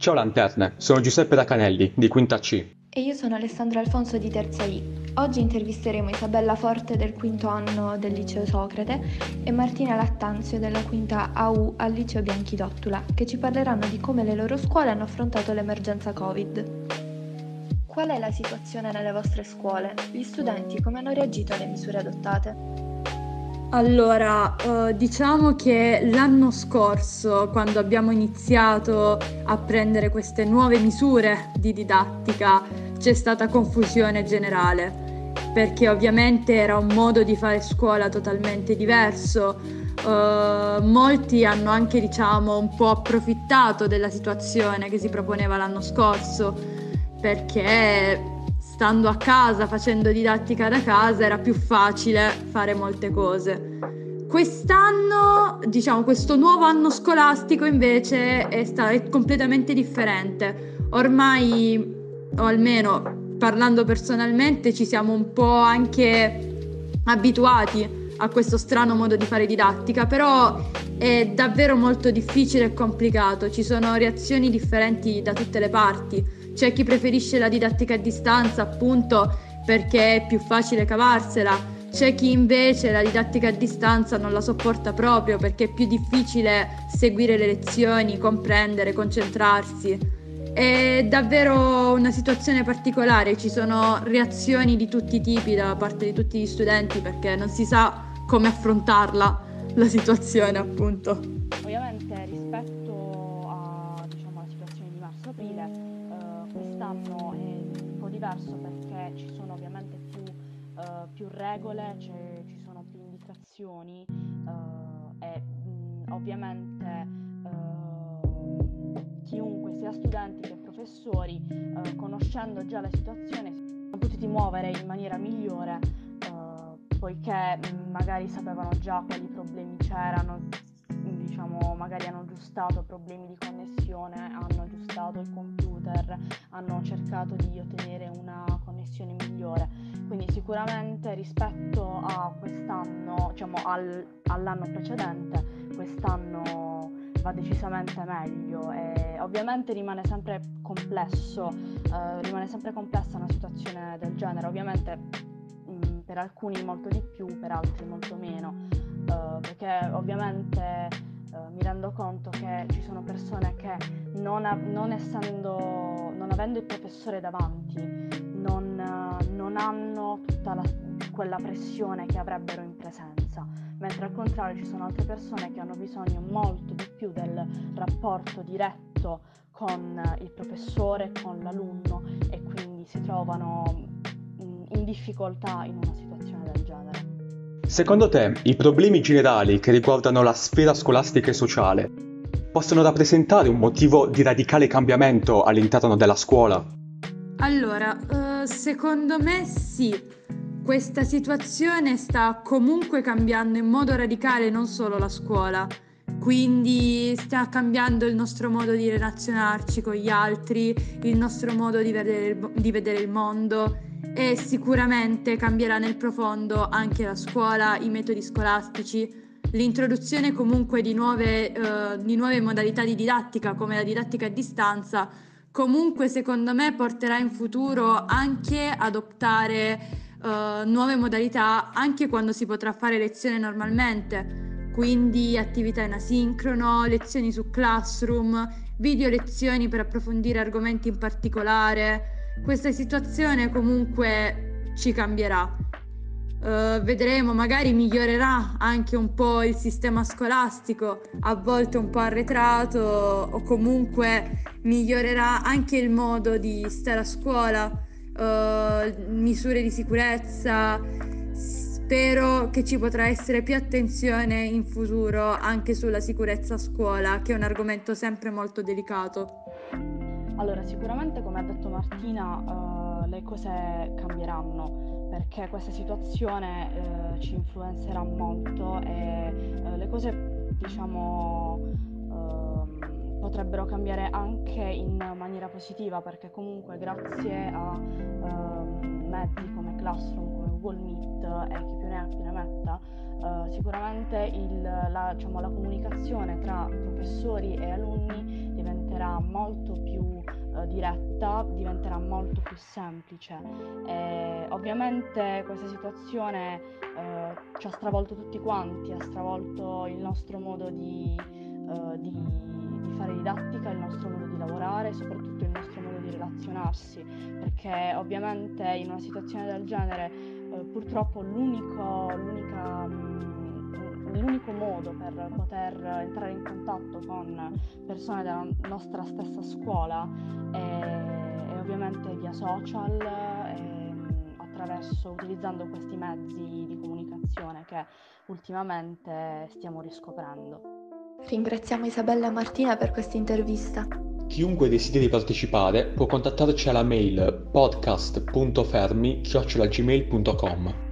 Ciao lanterne, sono Giuseppe Dacanelli, di Quinta C. E io sono Alessandra Alfonso di Terza I. Oggi intervisteremo Isabella Forte del quinto anno del liceo Socrate e Martina Lattanzio della quinta AU al liceo Bianchi d'Ottula, che ci parleranno di come le loro scuole hanno affrontato l'emergenza Covid. Qual è la situazione nelle vostre scuole? Gli studenti come hanno reagito alle misure adottate? Allora, eh, diciamo che l'anno scorso, quando abbiamo iniziato a prendere queste nuove misure di didattica, c'è stata confusione generale, perché ovviamente era un modo di fare scuola totalmente diverso. Eh, molti hanno anche, diciamo, un po' approfittato della situazione che si proponeva l'anno scorso, perché stando a casa, facendo didattica da casa, era più facile fare molte cose. Quest'anno, diciamo, questo nuovo anno scolastico invece è, sta- è completamente differente. Ormai, o almeno parlando personalmente, ci siamo un po' anche abituati a questo strano modo di fare didattica, però è davvero molto difficile e complicato, ci sono reazioni differenti da tutte le parti. C'è chi preferisce la didattica a distanza appunto perché è più facile cavarsela, c'è chi invece la didattica a distanza non la sopporta proprio perché è più difficile seguire le lezioni, comprendere, concentrarsi. È davvero una situazione particolare, ci sono reazioni di tutti i tipi da parte di tutti gli studenti perché non si sa come affrontarla la situazione appunto. Ovviamente rispetto a, diciamo, alla situazione di marzo-aprile quest'anno è un po' diverso perché ci sono ovviamente più, uh, più regole, ci sono più indicazioni uh, e mh, ovviamente uh, chiunque, sia studenti che professori, conoscendo già la situazione, sono potuti muovere in maniera migliore poiché magari sapevano già quali problemi c'erano, diciamo, magari hanno aggiustato problemi di connessione, hanno aggiustato il computer, hanno cercato di ottenere una connessione migliore. Quindi sicuramente rispetto a quest'anno, diciamo al, all'anno precedente, quest'anno va decisamente meglio e ovviamente rimane sempre complesso, eh, rimane sempre complessa una situazione del genere, ovviamente per alcuni molto di più, per altri molto meno, eh, perché ovviamente eh, mi rendo conto che ci sono persone che non, a, non, essendo, non avendo il professore davanti, non, uh, non hanno tutta la, quella pressione che avrebbero in presenza, mentre al contrario ci sono altre persone che hanno bisogno molto di più del rapporto diretto con il professore, con l'alunno e quindi si trovano in, difficoltà in una situazione del genere. Secondo te, i problemi generali che riguardano la sfera scolastica e sociale possono rappresentare un motivo di radicale cambiamento all'interno della scuola? Allora, uh, secondo me sì. Questa situazione sta comunque cambiando in modo radicale non solo la scuola, quindi sta cambiando il nostro modo di relazionarci con gli altri, il nostro modo di vedere, di vedere il mondo e sicuramente cambierà nel profondo anche la scuola, i metodi scolastici, l'introduzione comunque di nuove, uh, di nuove modalità di didattica come la didattica a distanza. Comunque secondo me porterà in futuro anche ad optare uh, nuove modalità anche quando si potrà fare lezione normalmente, quindi attività in asincrono, lezioni su Classroom, video lezioni per approfondire argomenti in particolare questa situazione comunque ci cambierà. Uh, vedremo, magari migliorerà anche un po' il sistema scolastico, a volte un po' arretrato, o comunque migliorerà anche il modo di stare a scuola, uh, misure di sicurezza. Spero che ci potrà essere più attenzione in futuro anche sulla sicurezza a scuola, che è un argomento sempre molto delicato. Allora, sicuramente come ha detto Martina, uh, le cose cambieranno perché questa situazione uh, ci influenzerà molto e uh, le cose, diciamo, ehm, potrebbero cambiare anche in maniera positiva perché comunque grazie a ehm, mezzi come Classroom, come Google Meet e chi più ne ha più ne metta, Uh, sicuramente il, la, diciamo, la, comunicazione tra professori e alunni diventerà molto più uh, diretta, diventerà molto più semplice. E, ovviamente questa situazione uh, ci ha stravolto tutti quanti, ha stravolto il nostro modo di, di, di fare didattica, il nostro modo di lavorare, soprattutto il nostro modo di relazionarsi, perché ovviamente in una situazione del genere eh, purtroppo l'unico, l'unica, l'unico modo per poter entrare in contatto con persone della nostra stessa scuola è, è ovviamente via social, attraverso, utilizzando questi mezzi di comunicazione che ultimamente stiamo riscoprendo. Ringraziamo Isabella e Martina per questa intervista. Chiunque desideri partecipare può contattarci alla mail podcast.fermi.gmail.com